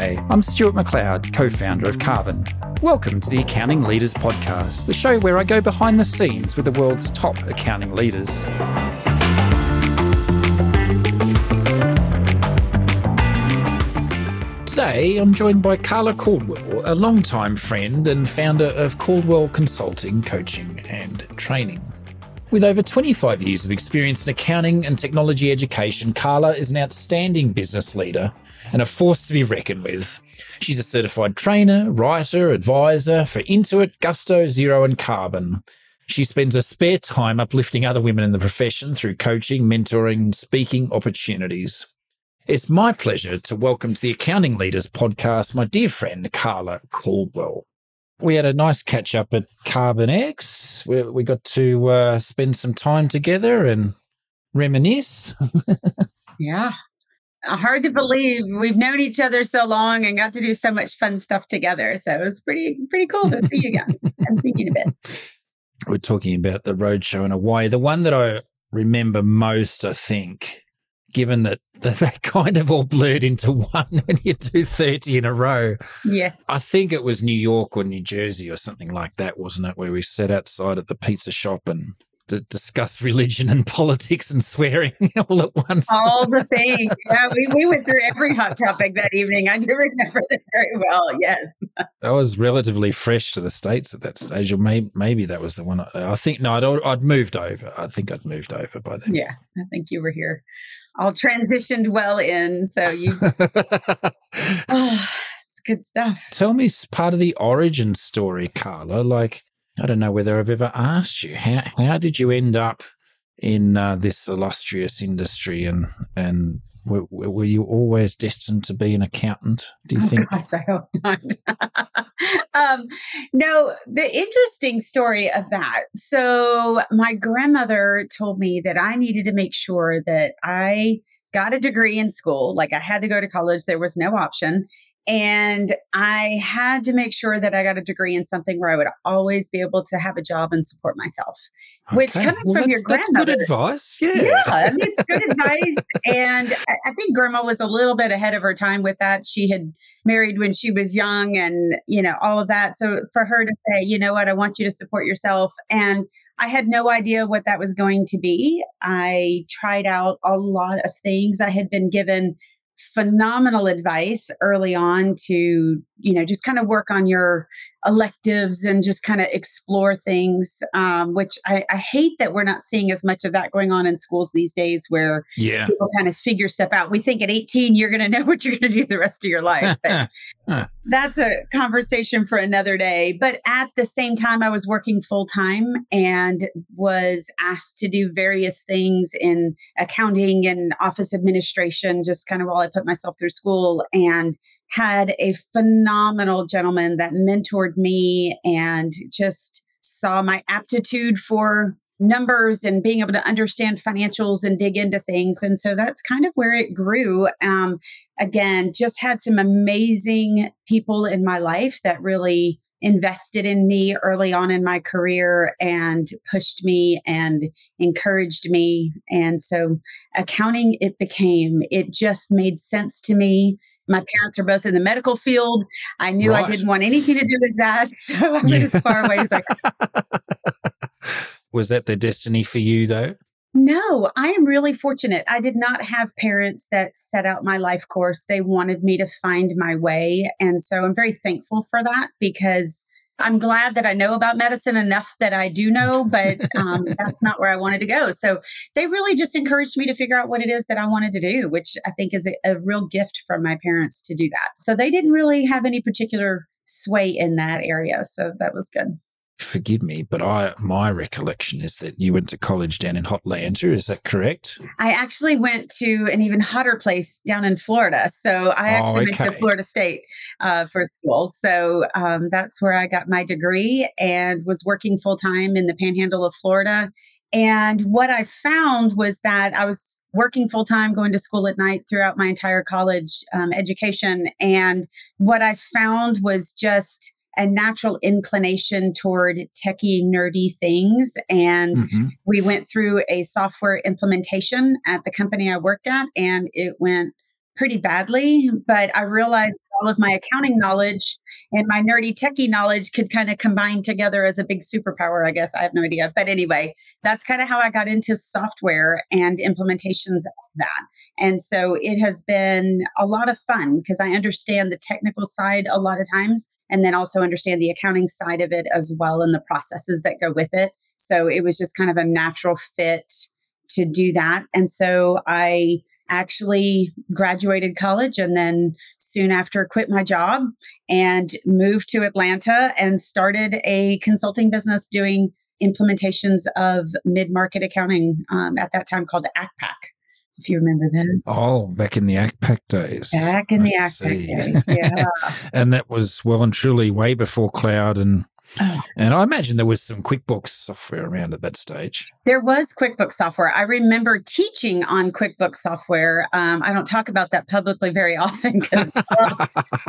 Hi, I'm Stuart McLeod, co founder of Karbon. Welcome to the Accounting Leaders Podcast, the show where I go behind the scenes with the world's top accounting leaders. Today, I'm joined by Carla Caldwell, a longtime friend and founder of Caldwell Consulting, Coaching and Training. With over 25 years of experience in accounting and technology education, Carla is an outstanding business leader and a force to be reckoned with. She's a certified trainer, writer, advisor for Intuit, Gusto, Xero, and Karbon. She spends her spare time uplifting other women in the profession through coaching, mentoring, speaking opportunities. It's my pleasure to welcome to the Accounting Leaders podcast my dear friend Carla Caldwell we had a nice catch up at Karbon X. We, we got to uh, spend some time together and reminisce. yeah. Hard to believe we've known each other so long and got to do so much fun stuff together. So it was pretty pretty cool to see you again. and see you in a bit. We're talking about the roadshow in Hawaii. The one that I remember most, I think, given that they kind of all blurred into one when you do 30 in a row. Yes. I think it was New York or New Jersey or something like that, wasn't it? Where we sat outside at the pizza shop and d- discuss religion and politics and swearing all at once. All the things. Yeah, we, we went through every hot topic that evening. I do remember that very well. Yes. I was relatively fresh to the States at that stage, or maybe, maybe that was the one. I, I think, no, I'd, I'd moved over. I think I'd moved over by then. Yeah, I think you were here all transitioned well in. So you, oh, it's good stuff. Tell me part of the origin story, Carla. Like, I don't know whether I've ever asked you how how did you end up in uh, this illustrious industry and and were, were, you always destined to be an accountant? Do you oh, think? Gosh, I hope not. um, no, the interesting story of that. So, my grandmother told me that I needed to make sure that I got a degree in school. Like, I had to go to college, there was no option. And I had to make sure that I got a degree in something where I would always be able to have a job and support myself. Okay. Which coming well, from your grandmother, good advice. Yeah, yeah, I mean it's good advice, and I think Grandma was a little bit ahead of her time with that. She had married when she was young, and you know all of that. So for her to say, you know what, I want you to support yourself, and I had no idea what that was going to be. I tried out a lot of things. I had been given phenomenal advice early on to you know just kind of work on your electives and just kind of explore things um, which I, I, hate that we're not seeing as much of that going on in schools these days where yeah. people kind of figure stuff out. We think at 18 you're going to know what you're going to do the rest of your life that's a conversation for another day. But at the same time i was working full time and was asked to do various things in accounting and office administration just kind of while i put myself through school and had a phenomenal gentleman that mentored me and just saw my aptitude for numbers and being able to understand financials and dig into things. And so that's kind of where it grew. Um, again, just had some amazing people in my life that really invested in me early on in my career and pushed me and encouraged me. And so accounting, it became, it just made sense to me. My parents are both in the medical field. I knew right. I didn't want anything to do with that. So I went yeah. as far away as I could. Was that the destiny for you, though? No, I am really fortunate. I did not have parents that set out my life course. They wanted me to find my way. And so I'm very thankful for that because I'm glad that I know about medicine enough that I do know, but um, that's not where I wanted to go. So they really just encouraged me to figure out what it is that I wanted to do, which I think is a, a real gift from my parents to do that. So they didn't really have any particular sway in that area. So that was good forgive me, but I my recollection is that you went to college down in Hot Hotlanta. Is that correct? I actually went to an even hotter place down in Florida. So I oh, actually okay. went to Florida State uh, for school. So um, that's where I got my degree and was working full time in the Panhandle of Florida. And what I found was that I was working full time, going to school at night throughout my entire college um, education. And what I found was just a natural inclination toward techie, nerdy things. And mm-hmm. we went through a software implementation at the company I worked at, and it went pretty badly. But I realized all of my accounting knowledge and my nerdy techie knowledge could kind of combine together as a big superpower, I guess. I have no idea. But anyway, that's kind of how I got into software and implementations of that. And so it has been a lot of fun because I understand the technical side a lot of times and then also understand the accounting side of it as well and the processes that go with it. So it was just kind of a natural fit to do that. And so I actually graduated college and then soon after quit my job and moved to Atlanta and started a consulting business doing implementations of mid market accounting um, at that time called ACCPAC. If you remember those. Oh, back in the ACCPAC days. Back in I the ACCPAC days, yeah. and that was well and truly way before cloud and. And I imagine there was some QuickBooks software around at that stage. There was QuickBooks software. I remember teaching on QuickBooks software. Um, I don't talk about that publicly very often because well,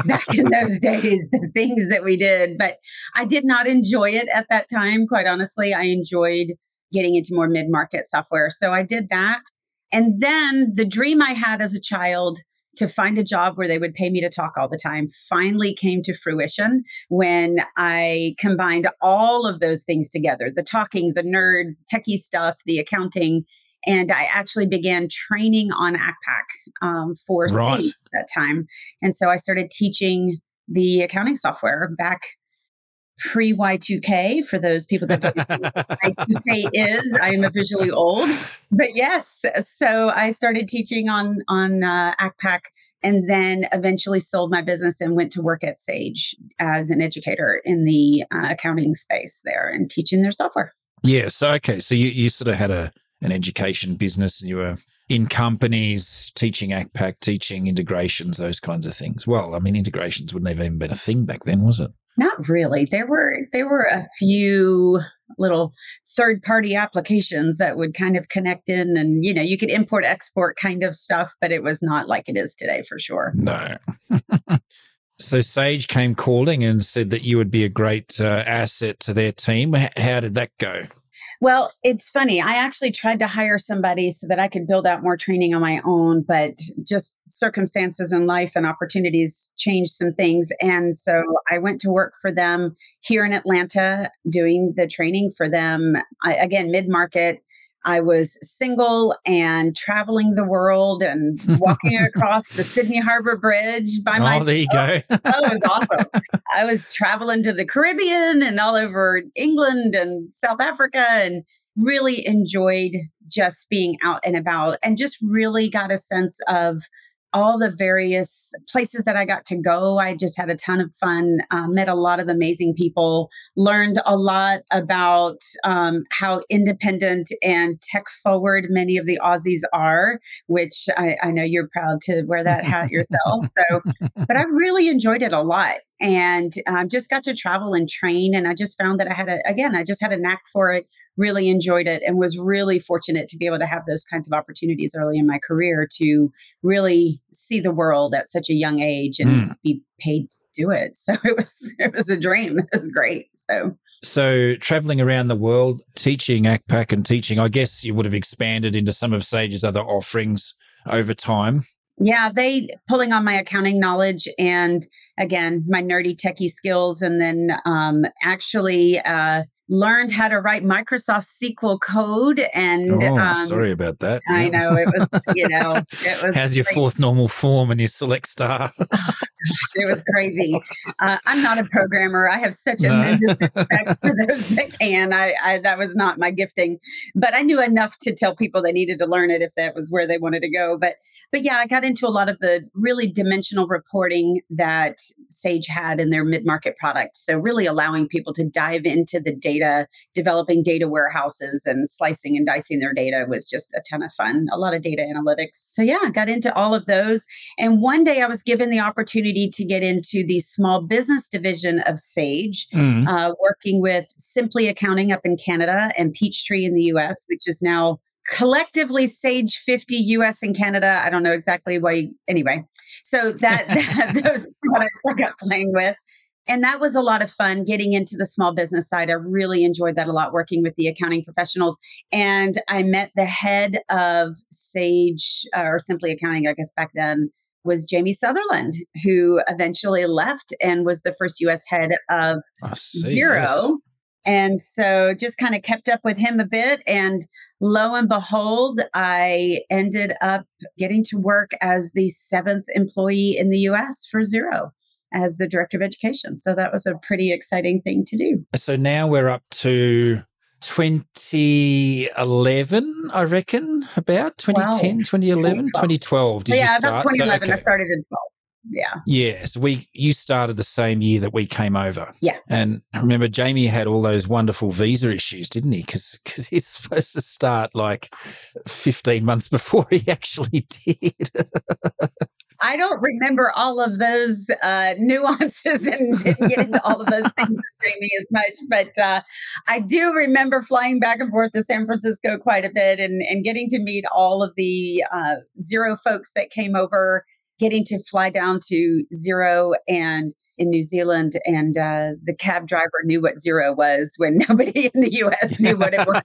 back in those days, the things that we did, but I did not enjoy it at that time. Quite honestly, I enjoyed getting into more mid market software. So I did that. And then the dream I had as a child to find a job where they would pay me to talk all the time finally came to fruition when I combined all of those things together the talking, the nerd, techie stuff, the accounting. And I actually began training on ACCPAC um, for right. at that time. And so I started teaching the accounting software back pre Y2K for those people that don't know what Y2K is. I am officially old, but yes. So I started teaching on on uh, ACCPAC, and then eventually sold my business and went to work at Sage as an educator in the uh, accounting space there and teaching their software. Yeah. So okay. So you you sort of had a an education business, and you were in companies teaching ACCPAC, teaching integrations, those kinds of things. Well, I mean, integrations wouldn't have even been a thing back then, was it? Not really. There were there were a few little third party applications that would kind of connect in and you know you could import export kind of stuff but it was not like it is today for sure. No. So sage came calling and said that you would be a great uh, asset to their team. How did that go well, it's funny. I actually tried to hire somebody so that I could build out more training on my own, but just circumstances in life and opportunities changed some things. And so I went to work for them here in Atlanta, doing the training for them. I, again, mid market I was single and traveling the world and walking across the Sydney Harbor Bridge by oh, myself. Oh, there you go. that was awesome. I was traveling to the Caribbean and all over England and South Africa and really enjoyed just being out and about and just really got a sense of all the various places that I got to go. I just had a ton of fun, uh, met a lot of amazing people, learned a lot about um, how independent and tech forward many of the Aussies are, which I, I know you're proud to wear that hat yourself. So, but I really enjoyed it a lot and um, just got to travel and train. And I just found that I had a, again, I just had a knack for it, really enjoyed it, and was really fortunate to be able to have those kinds of opportunities early in my career to really see the world at such a young age and mm. be paid to do it. So it was, it was a dream. It was great. So, so traveling around the world, teaching ACCPAC and teaching, I guess you would have expanded into some of Sage's other offerings over time. Yeah, they pulling on my accounting knowledge and again my nerdy techie skills, and then um, actually uh, learned how to write Microsoft SQL code. And oh, um, sorry about that. I know it was, you know, it was. How's your fourth normal form and your select star? oh, gosh, it was crazy. Uh, I'm not a programmer. I have such no. immense respect for those that can. I, I that was not my gifting, but I knew enough to tell people they needed to learn it if that was where they wanted to go. But but yeah, I got into a lot of the really dimensional reporting that Sage had in their mid market product. So really allowing people to dive into the data data, developing data warehouses and slicing and dicing their data was just a ton of fun. A lot of data analytics. So, yeah, I got into all of those. And one day I was given the opportunity to get into the small business division of Sage, mm. uh, working with Simply Accounting up in Canada and Peachtree in the US, which is now collectively sage 50 us and canada i don't know exactly why anyway so that, that those products i got playing with and that was a lot of fun getting into the small business side. I really enjoyed that a lot working with the accounting professionals. And I met the head of Sage uh, or Simply Accounting, I guess back then, was Jamie Sutherland, who eventually left and was the first US head of see, yes. And so just kind of kept up with him a bit. And lo and behold, I ended up getting to work as the seventh employee in the US for Xero as the director of education. So that was a pretty exciting thing to do. So now we're up to 2011, I reckon, about 2010, 2011, 2012. Did yeah, you about start? So, 2011. I started in 12. Yeah. Yes, we you started the same year that we came over. Yeah. And I remember Jamie had all those wonderful visa issues, didn't he? Because Because he's supposed to start like 15 months before he actually did. I don't remember all of those uh, nuances and didn't get into all of those things with Jamie as much, but uh, I do remember flying back and forth to San Francisco quite a bit and, and getting to meet all of the uh, Xero folks that came over, getting to fly down to Xero and in New Zealand, and uh, the cab driver knew what Xero was when nobody in the U.S. knew what it was.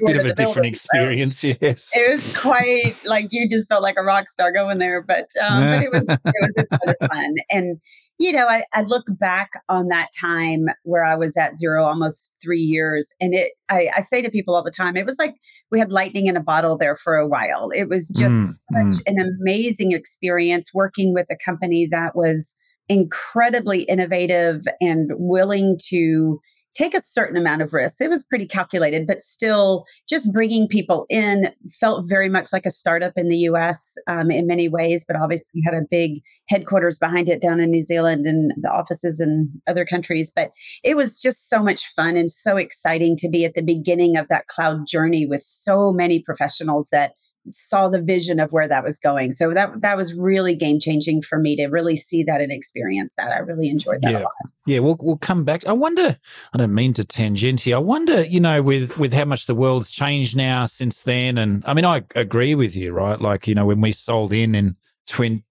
Bit of a different experience, so yes. It was quite like you just felt like a rock star going there, but um, but it was it was a ton of fun. And you know, I, I look back on that time where I was at Xero almost three years, and it I, I say to people all the time, it was like we had lightning in a bottle there for a while. It was just Mm, such an amazing experience working with a company that was incredibly innovative and willing to take a certain amount of risk. It was pretty calculated, but still just bringing people in felt very much like a startup in the US um, in many ways, but obviously had a big headquarters behind it down in New Zealand and the offices in other countries. But it was just so much fun and so exciting to be at the beginning of that cloud journey with so many professionals that saw the vision of where that was going. So that that was really game changing for me to really see that and experience that. I really enjoyed that Yeah. a lot. Yeah, we'll we'll come back. I wonder. I don't mean to tangent here. I wonder, you know, with with how much the world's changed now since then. And I mean, I agree with you, right? Like, you know, when we sold in in twenty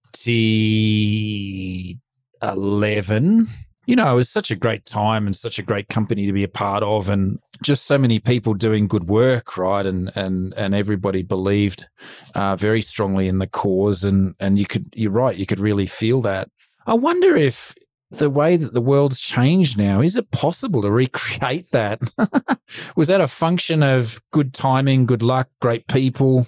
eleven, you know, it was such a great time and such a great company to be a part of, and just so many people doing good work, right? And and and everybody believed uh, very strongly in the cause, and and you could, you're right, you could really feel that. I wonder if the way that the world's changed now, is it possible to recreate that? Was that a function of good timing, good luck, great people,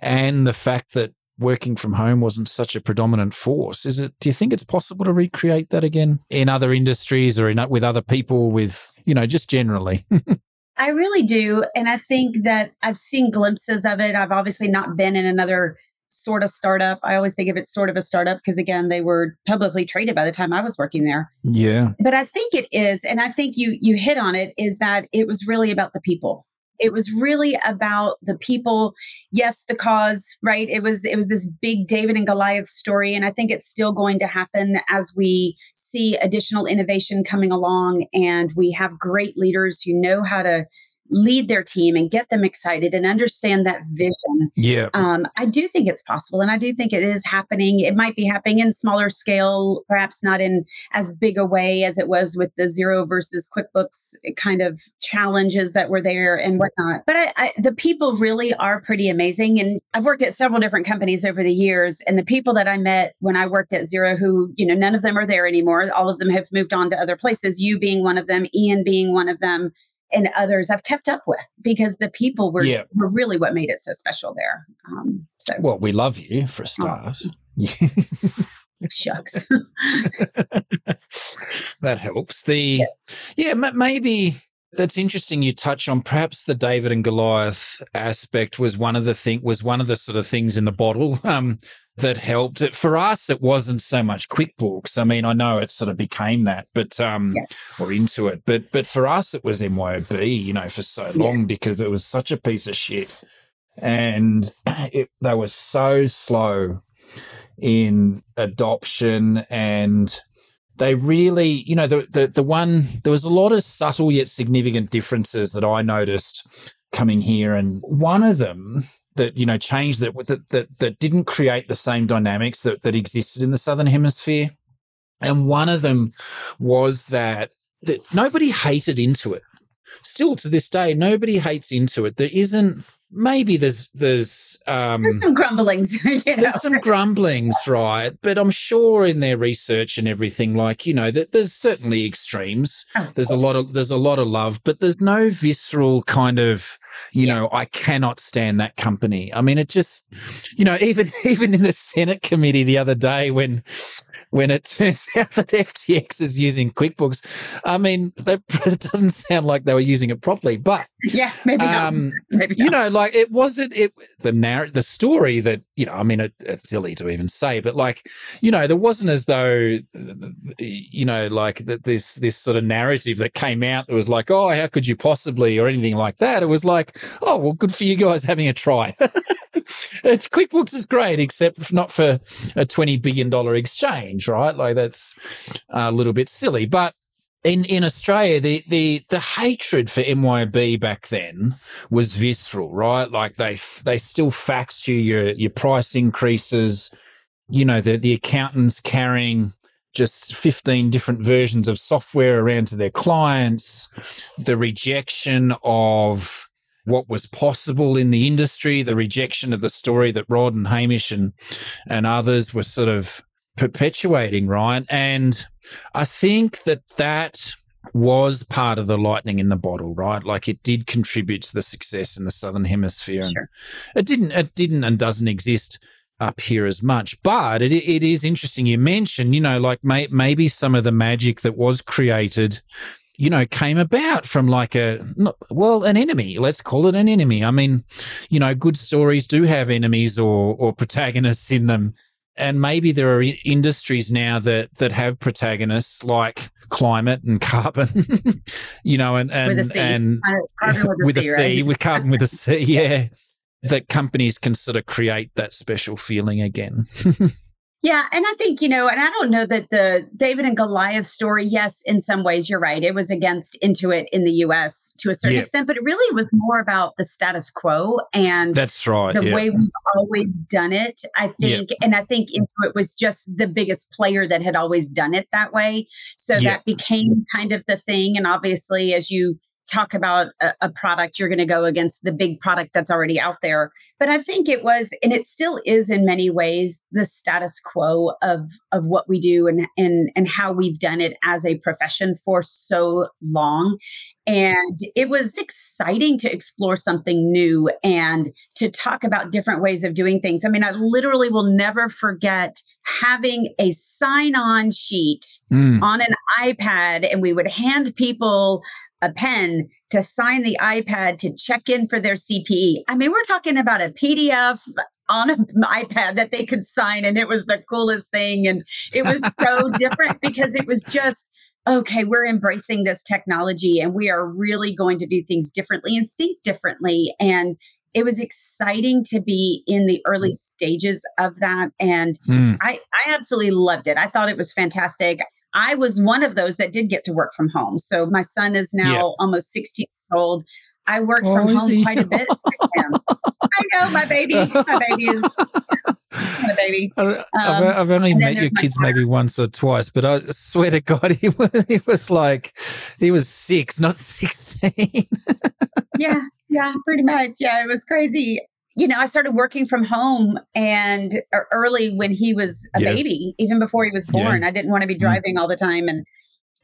and the fact that working from home wasn't such a predominant force? Is it? Do you think it's possible to recreate that again in other industries or in with other people? With you know, just generally. I really do. And I think that I've seen glimpses of it. I've obviously not been in another sort of startup. I always think of it sort of a startup because, again, they were publicly traded by the time I was working there. yeah. But I think it is, and I think you you hit on it, is that it was really about the people. It was really about the people. Yes, the cause, right? It was it was this big David and Goliath story, and I think it's still going to happen as we see additional innovation coming along, and we have great leaders who know how to lead their team and get them excited and understand that vision Yeah. um, I do think it's possible, and I do think it is happening. It might be happening in smaller scale, perhaps not in as big a way as it was with the Xero versus QuickBooks kind of challenges that were there and whatnot. But I, I, the people really are pretty amazing, and I've worked at several different companies over the years, and the people that I met when I worked at Xero, who you know none of them are there anymore. All of them have moved on to other places. You being one of them, Ian being one of them and others I've kept up with because the people were, Yeah. were really what made it so special there. Um, so Well, we love you for a start. shucks. that helps. The yeah, m- maybe that's interesting. You touch on perhaps the David and Goliath aspect was one of the thing was one of the sort of things in the bottle um, that helped. It, for us, it wasn't so much QuickBooks. I mean, I know it sort of became that, but um, Yeah. or Intuit, but but for us, it was MYOB. You know, for so Yeah. long because it was such a piece of shit, and it, they were so slow in adoption and they really you know the, the the one there was a lot of subtle yet significant differences that i noticed coming here. And one of them that you know changed that that that, that didn't create the same dynamics that, that existed in the southern hemisphere. And one of them was that that nobody hated Intuit. Still to this day nobody hates Intuit. There isn't maybe there's there's um, there's some grumblings. You know? There's some grumblings, right? But I'm sure in their research and everything, like you know, that there's certainly extremes. There's a lot of there's a lot of love, but there's no visceral kind of you Yeah. know i cannot stand that company i mean it just you know even even in the senate committee the other day when when it turns out that ftx is using quickbooks i mean that, it doesn't sound like they were using it properly but yeah, maybe not. um, Maybe you not. know, like it wasn't it the narr the story that you know. I mean, it, it's silly to even say, but like you know, there wasn't as though you know, like that this this sort of narrative that came out that was like, oh, how could you possibly, or anything like that. It was like, oh, well, good for you guys having a try. it's QuickBooks is great, except not for a twenty billion dollar exchange, right? Like that's a little bit silly, but in in Australia, the the the hatred for MYOB back then was visceral, right? Like they they still faxed you your your price increases. You know, the the accountants carrying just 15 different versions of software around to their clients, the rejection of what was possible in the industry, the rejection of the story that Rod and Hamish and and others were sort of perpetuating, right? And I think that that was part of the lightning in the bottle, right? Like it did contribute to the success in the southern hemisphere, and Sure. it didn't, it didn't, and doesn't exist up here as much. But it, it is interesting. You mentioned, you know, like may, maybe some of the magic that was created. You know, came about from like a well, an enemy. Let's call it an enemy. I mean, you know, good stories do have enemies or or protagonists in them and maybe there are industries now that that have protagonists like climate and carbon you know and and With and Carbon with a C, right? with carbon with a c yeah that companies can sort of create that special feeling again Yeah, and I think, you know, and I don't know that the David and Goliath story, yes, in some ways you're right. It was against Intuit in the US to a certain Yeah. extent, but it really was more about the status quo and that's right the yeah. way we've always done it. I Yeah. think, and I think Intuit was just the biggest player that had always done it that way. So Yeah. that became kind of the thing. And obviously, as you talk about a, a product, you're going to go against the big product that's already out there. But I think it was, and it still is in many ways, the status quo of of what we do and and and how we've done it as a profession for so long. And it was exciting to explore something new and to talk about different ways of doing things. I mean, I literally will never forget having a sign on sheet Mm, on an iPad, and we would hand people a pen to sign the iPad to check in for their CPE. I mean, we're talking about a PDF on an iPad that they could sign, and it was the coolest thing. And it was so different because it was just, okay, we're embracing this technology and we are really going to do things differently and think differently. And it was exciting to be in the early stages of that. And mm. I, I absolutely loved it. I thought it was fantastic. I was one of those that did get to work from home. So my son is now Yeah. almost 16 years old. I worked Oh, from home he? quite a bit. I know my baby. My baby is my baby. I- I've, Um, I've only met your kids maybe once or twice, but I swear to God, he was, he was like, he was six, not 16. Yeah, yeah, pretty much. Yeah, it was crazy. You know, I started working from home and early when he was a Yeah. baby, even before he was Yeah. born. I didn't want to be Mm. driving all the time. And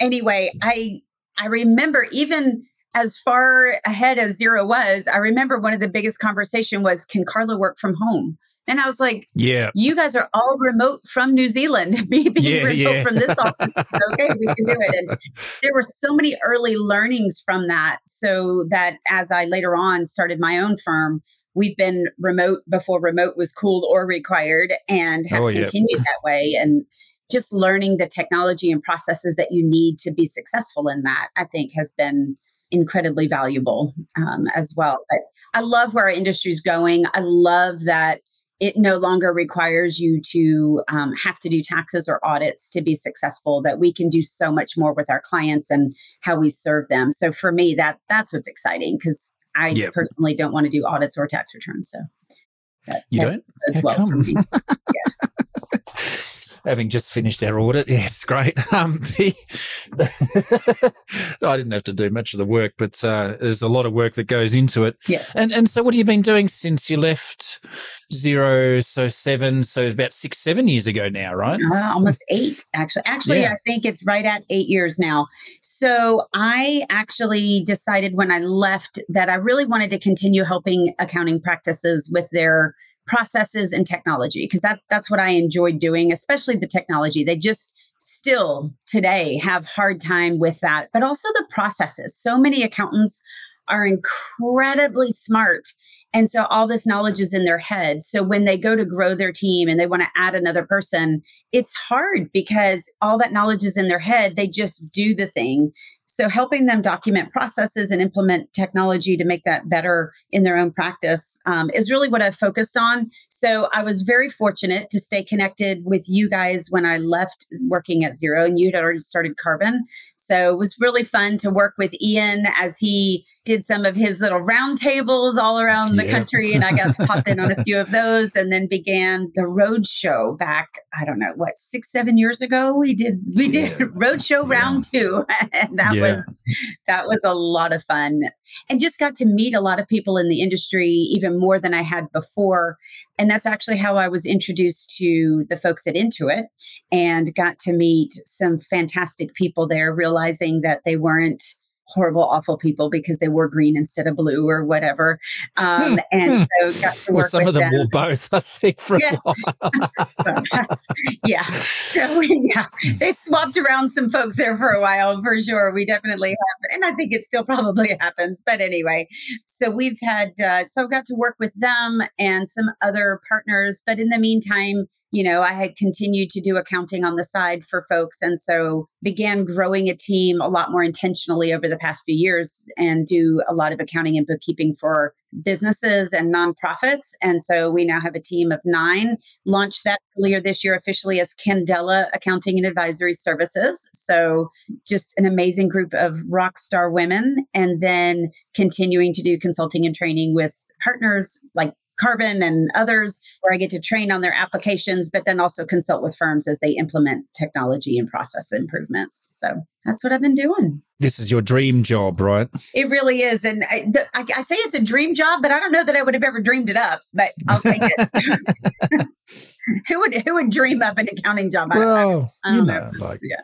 anyway, I I remember even as far ahead as Xero was, I remember one of the biggest conversation was, "Can Carla work from home?" And I was like, yeah. "You guys are all remote from New Zealand. Me being Yeah, remote yeah. from this office, okay, we can do it." And there were so many early learnings from that so that as i later on started my own firm we've been remote before remote was cool or required and have Oh, yeah. continued that way and just learning the technology and processes that you need to be successful in that i think has been incredibly valuable um, as well. But i love where our industry is going. I love that it no longer requires you to um, have to do taxes or audits to be successful that we can do so much more with our clients and how we serve them. So for me that that's what's exciting because i Yep. personally don't want to do audits or tax returns so that, You that don't? well for me having just finished our audit. Yes, great. Um, the, I didn't have to do much of the work, but uh, there's a lot of work that goes into it. Yes. And and so, what have you been doing since you left Xero? So seven, so about six, seven years ago now, right? Uh, almost eight, actually. Actually, yeah. I think it's right at eight years now. So I actually decided when I left that I really wanted to continue helping accounting practices with their processes and technology because that that's what I enjoyed doing, especially the technology. They just still today have hard time with that, but also the processes. So many accountants are incredibly smart and so all this knowledge is in their head. So when they go to grow their team and they want to add another person, it's hard because all that knowledge is in their head. They just do the thing. So helping them document processes and implement technology to make that better in their own practice um, is really what I've focused on. So I was very fortunate to stay connected with you guys when I left working at Xero and you had already started Karbon. So it was really fun to work with Ian as he did some of his little roundtables all around the country, and I got to pop in on a few of those, and then began the road show back. I don't know what six, seven years ago. We did we did yeah. road show yeah. round two, and that was that was a lot of fun, and just got to meet a lot of people in the industry, even more than I had before. And that's actually how I was introduced to the folks at Intuit, and got to meet some fantastic people there, realizing that they weren't horrible, awful people because they wore green instead of blue or whatever. Um, and so got to work well, some with of them, them. wore both, I think. For yes. yeah. So yeah, they swapped around some folks there for a while for sure. We definitely have, and I think it still probably happens. But anyway, so we've had uh, so got to work with them and some other partners. But in the meantime, you know, I had continued to do accounting on the side for folks. And so began growing a team a lot more intentionally over the past few years and do a lot of accounting and bookkeeping for businesses and nonprofits. And so we now have a team of nine, launched that earlier this year officially as Candela Accounting and Advisory Services. So just an amazing group of rock star women. And then continuing to do consulting and training with partners like Karbon and others, where I get to train on their applications, but then also consult with firms as they implement technology and process improvements. So that's what I've been doing. This is your dream job, right? It really is. And I, the, I, I say it's a dream job, but I don't know that I would have ever dreamed it up, but I'll take it. who would who would dream up an accounting job? Well, I, I don't know. know. Like... Yeah,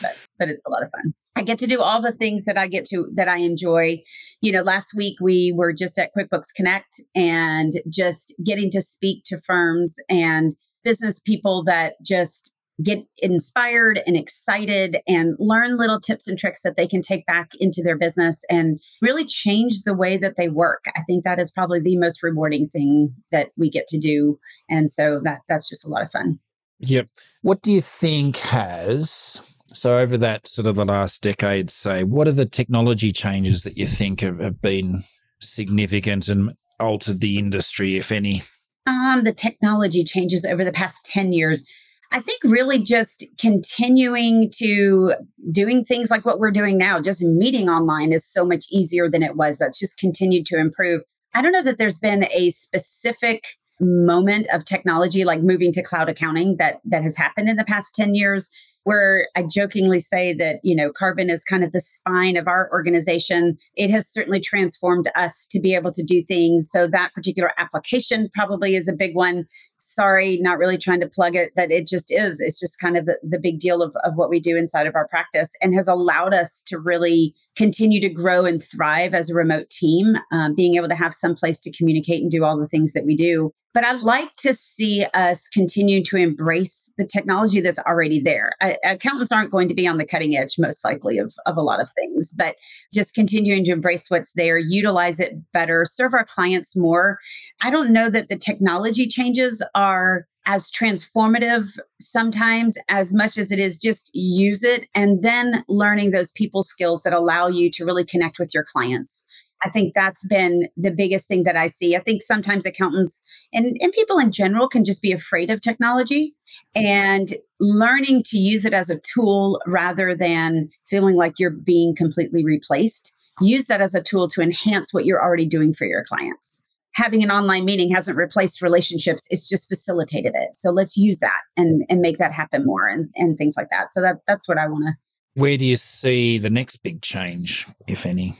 but but it's a lot of fun. I get to do all the things that I get to that I enjoy. You know, last week we were just at QuickBooks Connect and just getting to speak to firms and business people that just get inspired and excited and learn little tips and tricks that they can take back into their business and really change the way that they work. I think that is probably the most rewarding thing that we get to do and so that that's just a lot of fun. Yep. What do you think has so, over that sort of the last decade, say, what are the technology changes that you think have, have been significant and altered the industry, if any? Um, the technology changes over the past 10 years. I think really just continuing to doing things like what we're doing now, just meeting online is so much easier than it was. That's just continued to improve. I don't know that there's been a specific moment of technology like moving to cloud accounting that that has happened in the past 10 years where I jokingly say that, you know, Karbon is kind of the spine of our organization. It has certainly transformed us to be able to do things. So that particular application probably is a big one. Sorry, not really trying to plug it, but it just is. It's just kind of the, the big deal of, of what we do inside of our practice and has allowed us to really continue to grow and thrive as a remote team, um, being able to have some place to communicate and do all the things that we do. But I'd like to see us continue to embrace the technology that's already there. I, accountants aren't going to be on the cutting edge, most likely, of, of a lot of things, but just continuing to embrace what's there, utilize it better, serve our clients more. I don't know that the technology changes are as transformative sometimes as much as it is just use it and then learning those people skills that allow you to really connect with your clients. I think that's been the biggest thing that I see. I think sometimes accountants and, and people in general can just be afraid of technology and learning to use it as a tool rather than feeling like you're being completely replaced. Use that as a tool to enhance what you're already doing for your clients. having an online meeting hasn't replaced relationships it's just facilitated it so let's use that and and make that happen more and and things like that so that that's what i want to where do you see the next big change if any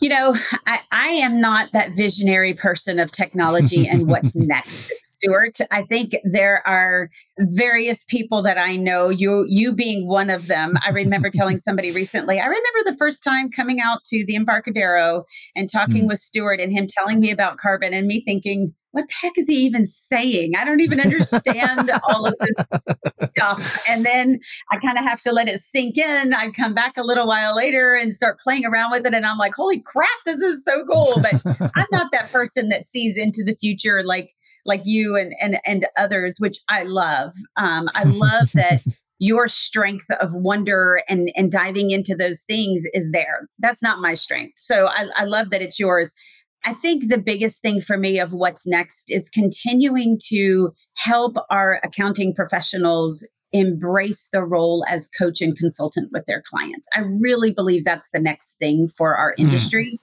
you know, I, I am not that visionary person of technology and what's next, Stuart. I think there are various people that I know, you you being one of them. I remember telling somebody recently, I remember the first time coming out to the Embarcadero and talking mm. with Stuart and him telling me about Karbon and me thinking, what the heck is he even saying? I don't even understand all of this stuff. And then I kind of have to let it sink in. I come back a little while later and start playing around with it. And I'm like, holy crap, this is so cool. But I'm not that person that sees into the future like like you and and and others, which I love. Um, I love that your strength of wonder and and diving into those things is there. That's not my strength. So I, I love that it's yours. I think the biggest thing for me of what's next is continuing to help our accounting professionals embrace the role as coach and consultant with their clients. I really believe that's the next thing for our hmm. industry.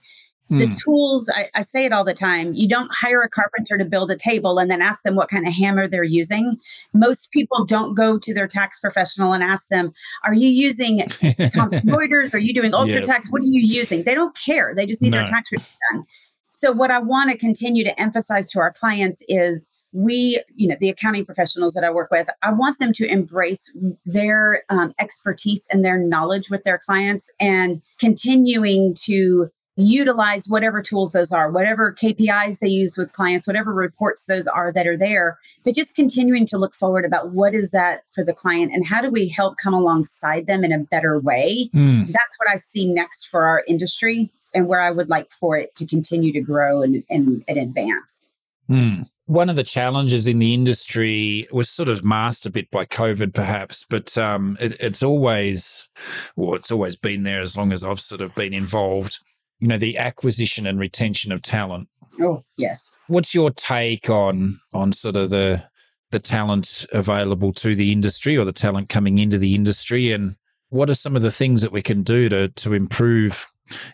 Mm. The mm. tools, I, I, say it all the time. You don't hire a carpenter to build a table and then ask them what kind of hammer they're using. Most people don't go to their tax professional and ask them, Are you using Thomson Reuters? Are you doing UltraTax? Yep. What are you using? They don't care. They just need no. their tax return done. So, what I want to continue to emphasize to our clients is we, you know, the accounting professionals that I work with, I want them to embrace their um, expertise and their knowledge with their clients and continuing to utilize whatever tools those are, whatever KPIs they use with clients, whatever reports those are that are there, but just continuing to look forward about what is that for the client and how do we help come alongside them in a better way. Mm. That's what I see next for our industry and where I would like for it to continue to grow and, and, and advance. Mm. One of the challenges in the industry was sort of masked a bit by COVID, perhaps, but um, it, it's always, well, it's always been there as long as I've sort of been involved. You know, the acquisition and retention of talent. Oh, yes. What's your take on on sort of the the talent available to the industry or the talent coming into the industry, and what are some of the things that we can do to to improve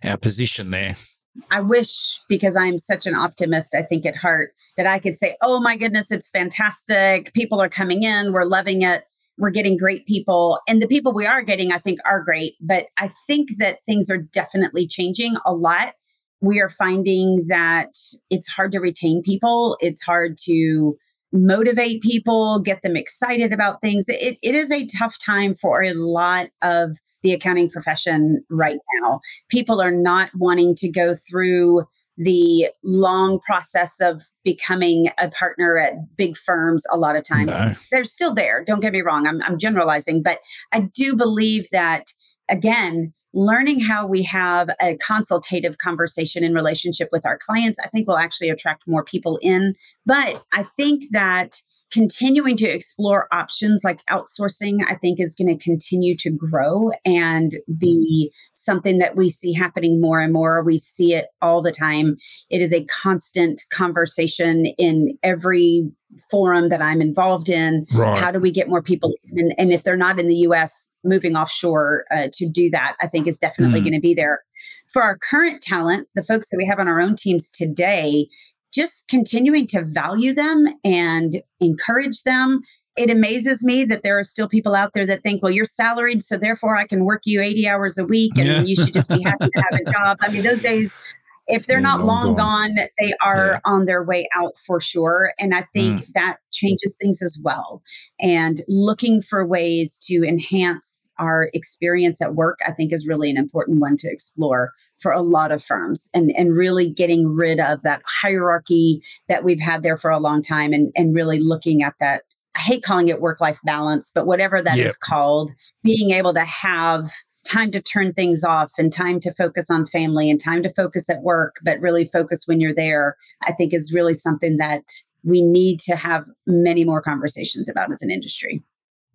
our position there. I wish, because I'm such an optimist, I think at heart, that I could say, oh my goodness, it's fantastic. People are coming in. We're loving it. We're getting great people. And the people we are getting, I think, are great. But I think that things are definitely changing a lot. We are finding that it's hard to retain people, it's hard to motivate people, get them excited about things. It, it is a tough time for a lot of the accounting profession right now. People are not wanting to go through the long process of becoming a partner at big firms a lot of times. No. They're still there. Don't get me wrong. I'm, I'm generalizing, but I do believe that, again, learning how we have a consultative conversation in relationship with our clients, I think will actually attract more people in. But I think that continuing to explore options like outsourcing, I think is going to continue to grow and be something that we see happening more and more. We see it all the time. It is a constant conversation in every forum that I'm involved in. Right. How do we get more people? And, and, if they're not in the US, moving offshore uh, to do that, I think is definitely mm. going to be there. For our current talent, the folks that we have on our own teams today, just continuing to value them and encourage them. It amazes me that there are still people out there that think, well, you're salaried, so therefore I can work you 80 hours a week and yeah. you should just be happy to have a job. I mean, those days, if they're not long, gone. gone. they are yeah. on their way out for sure. And I think mm. that changes things as well. And looking for ways to enhance our experience at work, I think is really an important one to explore for a lot of firms and, and really getting rid of that hierarchy that we've had there for a long time and, and really looking at that. I hate calling it work life balance, but whatever that yep. is called, being able to have time to turn things off and time to focus on family and time to focus at work, but really focus when you're there, I think is really something that we need to have many more conversations about as an industry.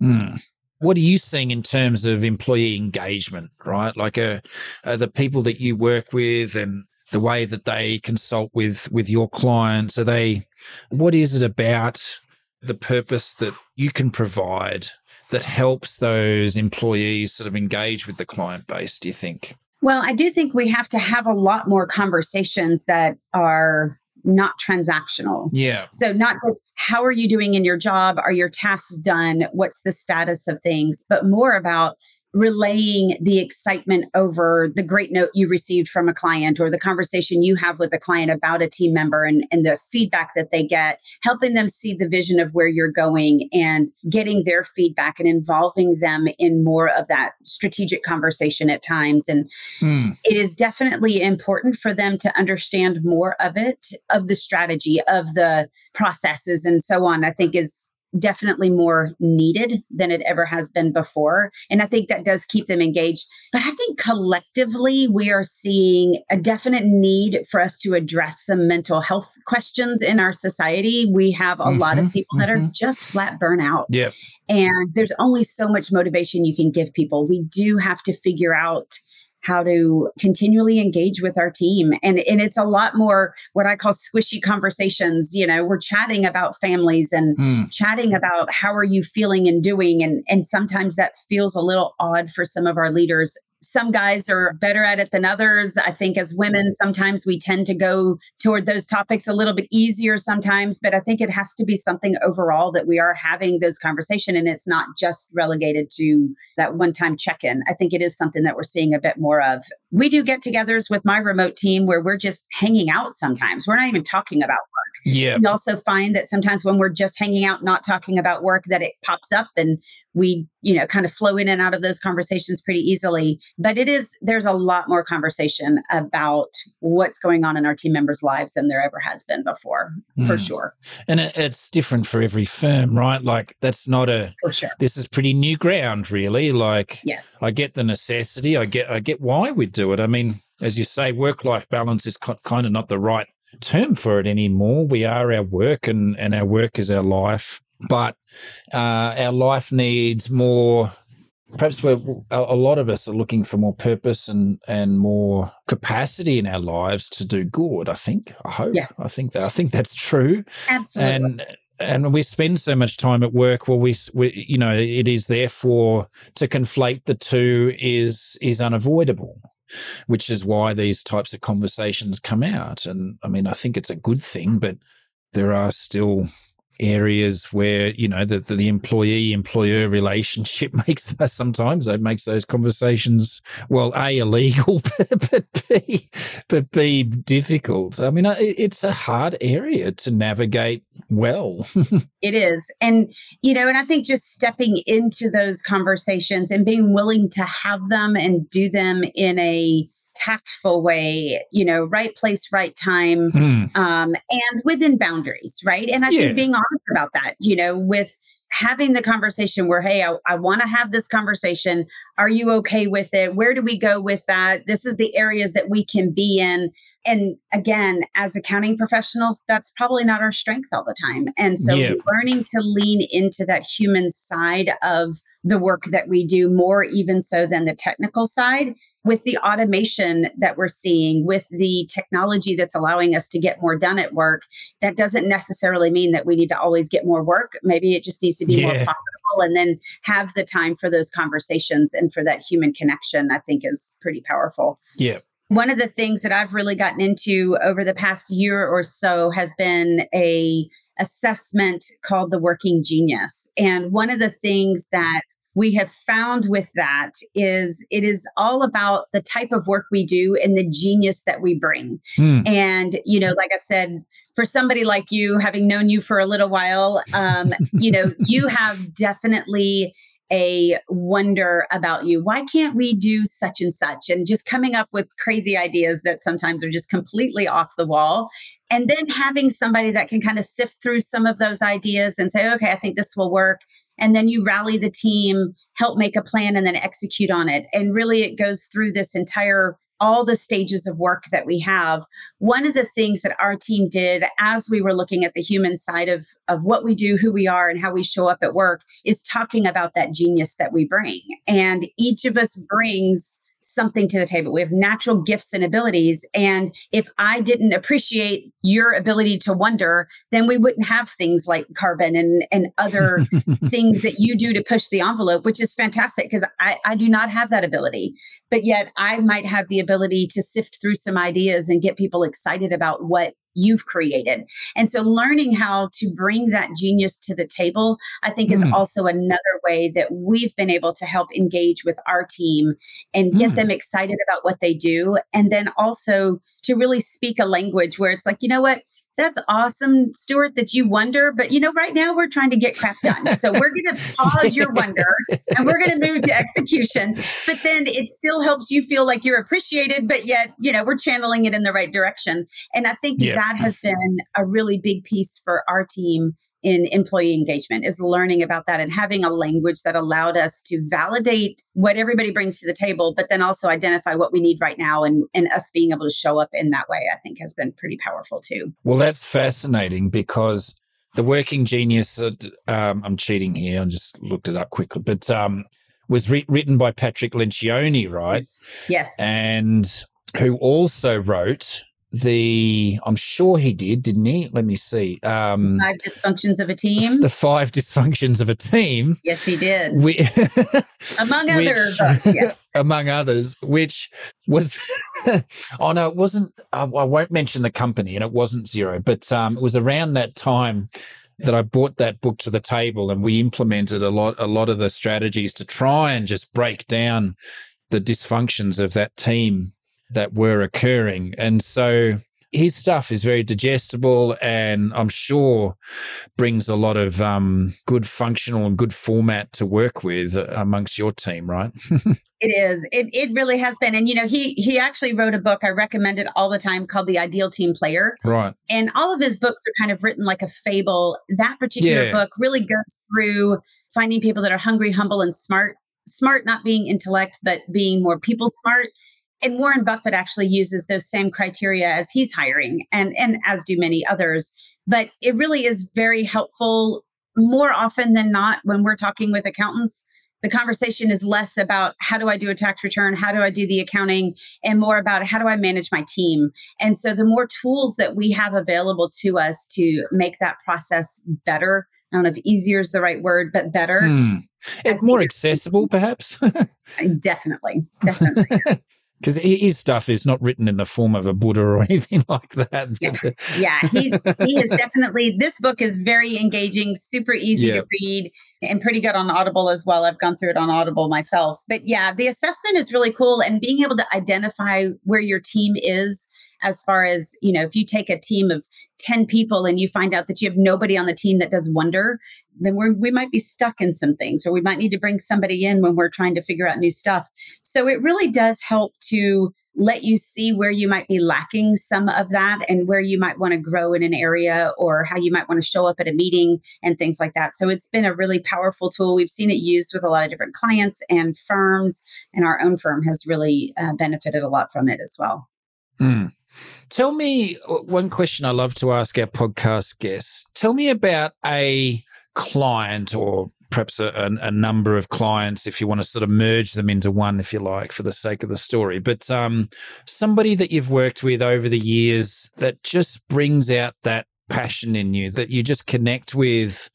Mm. What are you seeing in terms of employee engagement, right? Like, uh, are the people that you work with and the way that they consult with with your clients, are they? What is it about the purpose that you can provide that helps those employees sort of engage with the client base? Do you think? Well, I do think we have to have a lot more conversations that are not transactional. Yeah. So, not just how are you doing in your job? Are your tasks done? What's the status of things? But more about relaying the excitement over the great note you received from a client or the conversation you have with a client about a team member and, and the feedback that they get, helping them see the vision of where you're going and getting their feedback and involving them in more of that strategic conversation at times. And mm. it is definitely important for them to understand more of it, of the strategy, of the processes, and so on, I think is definitely more needed than it ever has been before. And I think that does keep them engaged. But I think collectively, we are seeing a definite need for us to address some mental health questions in our society. We have a mm-hmm, lot of mm-hmm, people mm-hmm. that are mm-hmm. just flat burnout. Yeah. And there's only so much motivation you can give people. We do have to figure out how to continually engage with our team. And, and it's a lot more what I call squishy conversations. You know, we're chatting about families and mm. chatting about how are you feeling and doing. And, and sometimes that feels a little odd for some of our leaders some guys are better at it than others. I think as women, sometimes we tend to go toward those topics a little bit easier sometimes, but I think it has to be something overall that we are having those conversation and it's not just relegated to that one time check in. I think it is something that we're seeing a bit more of. We do get togethers with my remote team where we're just hanging out sometimes. We're not even talking about work. Yeah. We also find that sometimes when we're just hanging out, not talking about work, that it pops up and we you know kind of flow in and out of those conversations pretty easily but it is there's a lot more conversation about what's going on in our team members lives than there ever has been before mm. for sure. And it, it's different for every firm right? Like that's not a for sure. this is pretty new ground really. Like yes. I get the necessity i get i get why we do it. I mean as you say work life balance is kind of not the right term for it anymore. We are our work and and our work is our life but uh, our life needs more. Perhaps we're, a lot of us are looking for more purpose and and more capacity in our lives to do good. I think. I hope. Yeah. I think that. I think that's true. Absolutely. And and we spend so much time at work well we, we you know it is therefore to conflate the two is is unavoidable which is why these types of conversations come out and i mean i think it's a good thing but there are still areas where you know the, the, the employee employer relationship makes that sometimes it makes those conversations well a illegal but, but b but b difficult. I mean it's a hard area to navigate well. It is. And you know and i think just stepping into those conversations and being willing to have them and do them in a tactful way, you know, right place, right time, mm. um, and within boundaries, right? And I yeah. think being honest about that, you know, with having the conversation where, hey, I, I want to have this conversation. Are you okay with it? Where do we go with that? This is the areas that we can be in. And again, as accounting professionals, that's probably not our strength all the time. And so yeah. learning to lean into that human side of the work that we do more even so than the technical side with the automation that we're seeing, with the technology that's allowing us to get more done at work, that doesn't necessarily mean that we need to always get more work. Maybe it just needs to be yeah. more profitable and then have the time for those conversations and for that human connection, I think is pretty powerful. Yeah. One of the things that I've really gotten into over the past year or so has been a assessment called the working genius. And one of the things that we have found with that is it is all about the type of work we do and the genius that we bring. Mm. And, you know, like I said, for somebody like you, having known you for a little while, um, you know, you have definitely a wonder about you. Why can't we do such and such? And just coming up with crazy ideas that sometimes are just completely off the wall. And then having somebody that can kind of sift through some of those ideas and say, okay, I think this will work and then you rally the team, help make a plan, and then execute on it. And really, it goes through this entire all the stages of work that we have. One of the things that our team did as we were looking at the human side of, of what we do, who we are, and how we show up at work is talking about that genius that we bring. And each of us brings something to the table. We have natural gifts and abilities. And if I didn't appreciate your ability to wonder, then we wouldn't have things like Karbon and, and other things that you do to push the envelope, which is fantastic because I, I do not have that ability. But yet I might have the ability to sift through some ideas and get people excited about what you've created. And so learning how to bring that genius to the table, I think is mm. also another way that we've been able to help engage with our team and get mm. them excited about what they do. And then also to really speak a language where it's like, you know what? That's awesome, Stuart, that you wonder. But you know, right now we're trying to get crap done. So we're going to pause your wonder and we're going to move to execution. But then it still helps you feel like you're appreciated, but yet, you know, we're channeling it in the right direction. And I think yeah. that has been a really big piece for our team in employee engagement is learning about that and having a language that allowed us to validate what everybody brings to the table, but then also identify what we need right now and, and us being able to show up in that way, I think has been pretty powerful too. Well, that's fascinating because the working genius, um, I'm cheating here, I just looked it up quickly, but um, was re- written by Patrick Lencioni, right? Yes. yes. And who also wrote the I'm sure he did, didn't he? Let me see. Um, five dysfunctions of a team. The five dysfunctions of a team. Yes, he did. We, among which, other yes. among others, which was oh no, it wasn't. I, I, won't mention the company, and it wasn't Xero, but um, it was around that time that I brought that book to the table, and we implemented a lot, a lot of the strategies to try and just break down the dysfunctions of that team that were occurring. And so his stuff is very digestible and I'm sure brings a lot of um, good functional and good format to work with amongst your team, right? it is. It, it really has been. And, you know, he, he actually wrote a book I recommend it all the time called The Ideal Team Player. Right. And all of his books are kind of written like a fable. That particular yeah. book really goes through finding people that are hungry, humble, and smart. Smart not being intellect, but being more people smart and Warren Buffett actually uses those same criteria as he's hiring and and as do many others but it really is very helpful more often than not when we're talking with accountants the conversation is less about how do I do a tax return, how do I do the accounting, and more about how do I manage my team. And so the more tools that we have available to us to make that process better, I don't know if easier is the right word, but better. Hmm. more accessible, perhaps. definitely. Definitely. because his stuff is not written in the form of a Buddha or anything like that. Yeah, uh, yeah he's, he is definitely. This book is very engaging, super easy yeah. to read, and pretty good on Audible as well. I've gone through it on Audible myself. But yeah, the assessment is really cool, and being able to identify where your team is as far as you know if you take a team of 10 people and you find out that you have nobody on the team that does wonder then we we might be stuck in some things or we might need to bring somebody in when we're trying to figure out new stuff so it really does help to let you see where you might be lacking some of that and where you might want to grow in an area or how you might want to show up at a meeting and things like that. So it's been a really powerful tool. We've seen it used with a lot of different clients and firms, and our own firm has really uh, benefited a lot from it as well. Mm. Tell me uh, one question I love to ask our podcast guests. Tell me about a client or perhaps a, a, a, number of clients if you want to sort of merge them into one if you like for the sake of the story but um, somebody that you've worked with over the years that just brings out that passion in you that you just connect with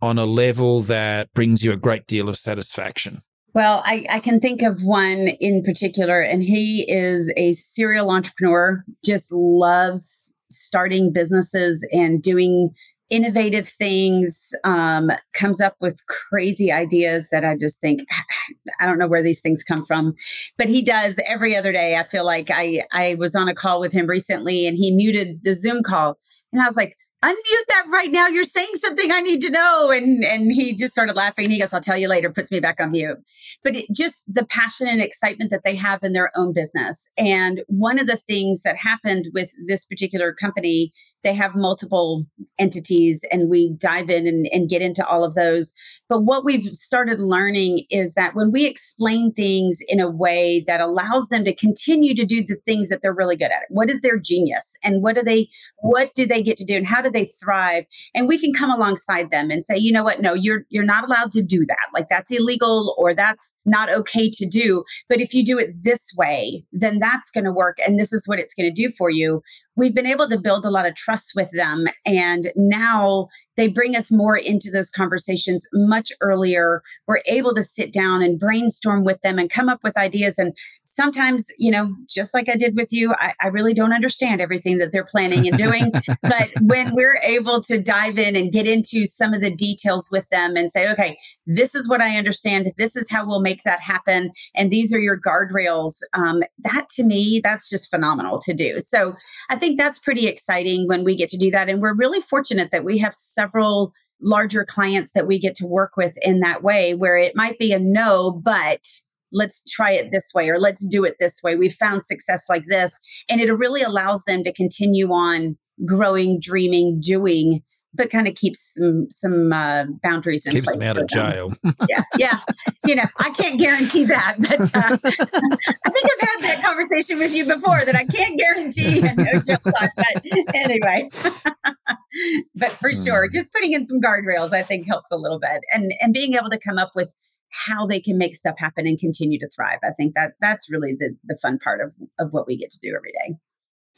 on a level that brings you a great deal of satisfaction well, I, I, can think of one in particular, and he is a serial entrepreneur, just loves starting businesses and doing innovative things, um, comes up with crazy ideas that I just think, I don't know where these things come from. But he does every other day. I feel like I, I was on a call with him recently and he muted the Zoom call. And I was like, unmute that right now. You're saying something I need to know. And and he just started laughing. He goes, I'll tell you later, puts me back on mute. But it, just the passion and excitement that they have in their own business. And one of the things that happened with this particular company, they have multiple entities and we dive in and, and get into all of those. But what we've started learning is that when we explain things in a way that allows them to continue to do the things that they're really good at, what is their genius and what do they what do they get to do and how do they thrive? And we can come alongside them and say, you know what, no, you're you're not allowed to do that. Like that's illegal or that's not okay to do. But if you do it this way, then that's going to work and this is what it's going to do for you. We've been able to build a lot of trust with them. And now they bring us more into those conversations much earlier. We're able to sit down and brainstorm with them and come up with ideas. And sometimes, you know, just like I did with you, I, I really don't understand everything that they're planning and doing. but when we're able to dive in and get into some of the details with them and say, okay, this is what I understand, this is how we'll make that happen, and these are your guardrails, um, that to me, that's just phenomenal to do. So I think that's pretty exciting when we get to do that. And we're really fortunate that we have several larger clients that we get to work with in that way where it might be a no, but let's try it this way or let's do it this way. We've found success like this. And it really allows them to continue on growing, dreaming, doing but kind of keeps some some uh, boundaries in keeps place. Keeps them out of jail. yeah, yeah. You know, I can't guarantee that, but uh, I think I've had that conversation with you before that I can't guarantee no jail time. But anyway, but for mm. sure, just putting in some guardrails, I think helps a little bit, and and being able to come up with how they can make stuff happen and continue to thrive. I think that that's really the the fun part of of what we get to do every day.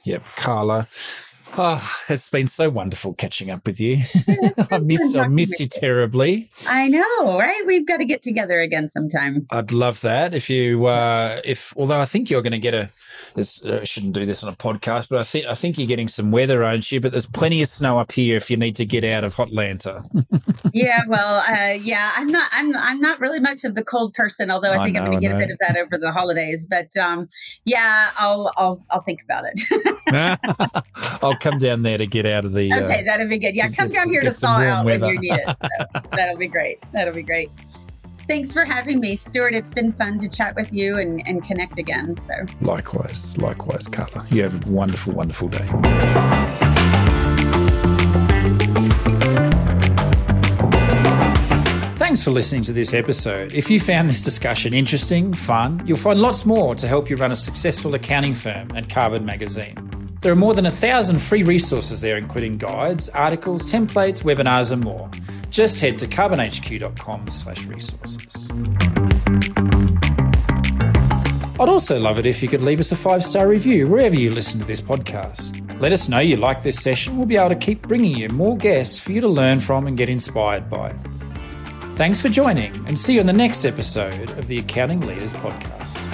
Yep, Carla. Oh, it's been so wonderful catching up with you. I miss I miss you terribly. I know, right? We've got to get together again sometime. I'd love that. If you, uh, if although I think you're going to get a, this uh, shouldn't do this on a podcast, but I think I think you're getting some weather, aren't you? But there's plenty of snow up here if you need to get out of Hotlanta. yeah, well, uh, yeah, I'm not, I'm, I'm not really much of the cold person, although I think I am going to get a bit of that over the holidays. But um, yeah, I'll, I'll, I'll think about it. I'll come down there to get out of the. Uh, okay, uh, that'll be good. Yeah, come down here to thaw out weather. when you need it. So that'll be great. That'll be great. Thanks for having me, Stuart. It's been fun to chat with you and, and connect again. So likewise, likewise, Carla. You have a wonderful, wonderful day. Thanks for listening to this episode. If you found this discussion interesting, fun, you'll find lots more to help you run a successful accounting firm at Karbon Magazine. There are more than a thousand free resources there, including guides, articles, templates, webinars, and more. Just head to karbonhq.com slash resources. I'd also love it if you could leave us a five star review wherever you listen to this podcast. Let us know you like this session. We'll be able to keep bringing you more guests for you to learn from and get inspired by. Thanks for joining, and see you in the next episode of the Accounting Leaders Podcast.